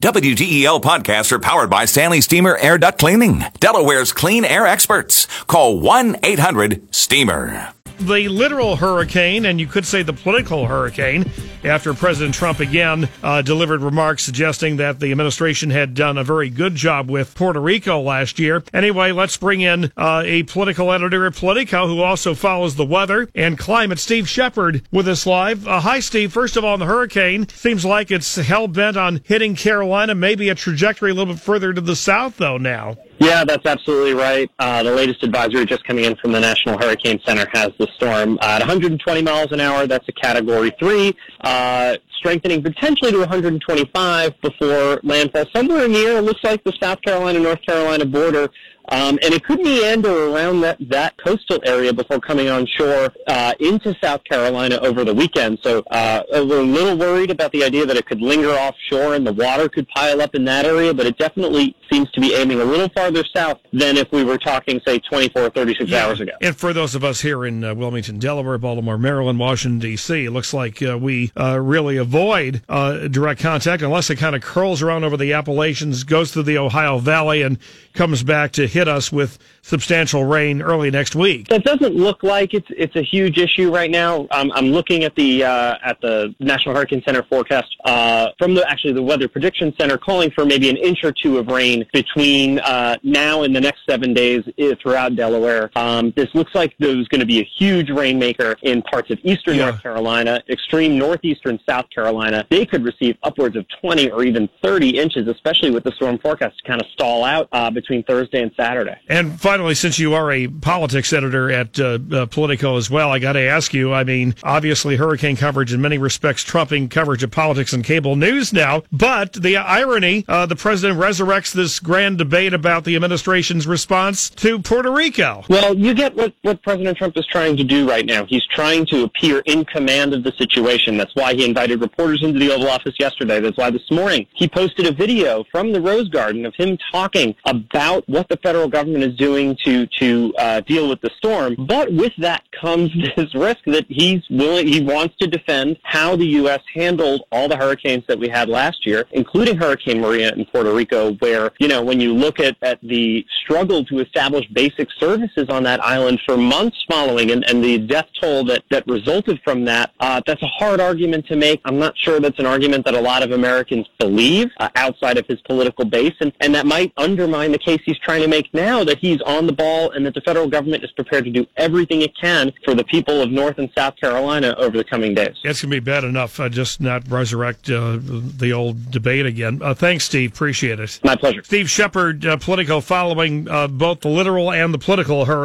WDEL podcasts are powered by Stanley Steamer Air Duct Cleaning, Delaware's clean air experts. Call 1 800 STEAMER the literal hurricane, and you could say the political hurricane, after President Trump again uh, delivered remarks suggesting that the administration had done a very good job with Puerto Rico last year. Anyway, let's bring in uh, a political editor at Politico who also follows the weather and climate, Steve Shepard, with us live. Uh, hi, Steve. First of all, on the hurricane, seems like it's hell bent on hitting Carolina, maybe a trajectory a little bit further to the south, though, now. Yeah, that's absolutely right. Uh, the latest advisory just coming in from the National Hurricane Center has the storm at 120 miles an hour. That's a Category 3, uh, strengthening potentially to 125 before landfall somewhere near, it looks like the South Carolina-North Carolina border. Um, and it could meander around that, that coastal area before coming on shore uh, into South Carolina over the weekend. So uh, we're a little worried about the idea that it could linger offshore and the water could pile up in that area, but it definitely seems to be aiming a little farther south than if we were talking, say, 24 or 36 yeah. hours ago. And for those of us here in uh, Wilmington, Delaware, Baltimore, Maryland, Washington, D.C., it looks like uh, we uh, really avoid uh, direct contact unless it kind of curls around over the Appalachians, goes through the Ohio Valley, and comes back to hit us with substantial rain early next week. That doesn't look like it's it's a huge issue right now. Um, I'm looking at the uh, at the National Hurricane Center forecast uh, from the actually the Weather Prediction Center calling for maybe an inch or two of rain between uh, now and the next seven days eh, throughout Delaware. Um, this looks like there's going to be a huge rainmaker in parts of eastern yeah. North Carolina, extreme northeastern South Carolina. Carolina, they could receive upwards of 20 or even 30 inches, especially with the storm forecast to kind of stall out uh, between Thursday and Saturday. And finally, since you are a politics editor at uh, uh, Politico as well, I got to ask you. I mean, obviously, hurricane coverage in many respects trumping coverage of politics and cable news now. But the irony, uh, the president resurrects this grand debate about the administration's response to Puerto Rico. Well, you get what what President Trump is trying to do right now. He's trying to appear in command of the situation. That's why he invited reporters into the Oval Office yesterday. That's why this morning he posted a video from the Rose Garden of him talking about what the federal government is doing to to uh, deal with the storm. But with that comes this risk that he's willing, he wants to defend how the U.S. handled all the hurricanes that we had last year, including Hurricane Maria in Puerto Rico, where you know when you look at at the struggle to establish basic services on that island for months following, and, and the death toll that that resulted from that, uh, that's a hard argument to make. I'm not sure that's an argument that a lot of Americans believe uh, outside of his political base, and and that might undermine the case he's trying to make now that he's on the ball and that the federal government is prepared to do everything it can for the people of North and South Carolina over the coming days. It's going to be bad enough. Uh, just not resurrect uh, the old debate again. Uh, thanks, Steve. Appreciate it. My pleasure. Steve Shepard, uh, Politico, following uh, both the literal and the political hurricane.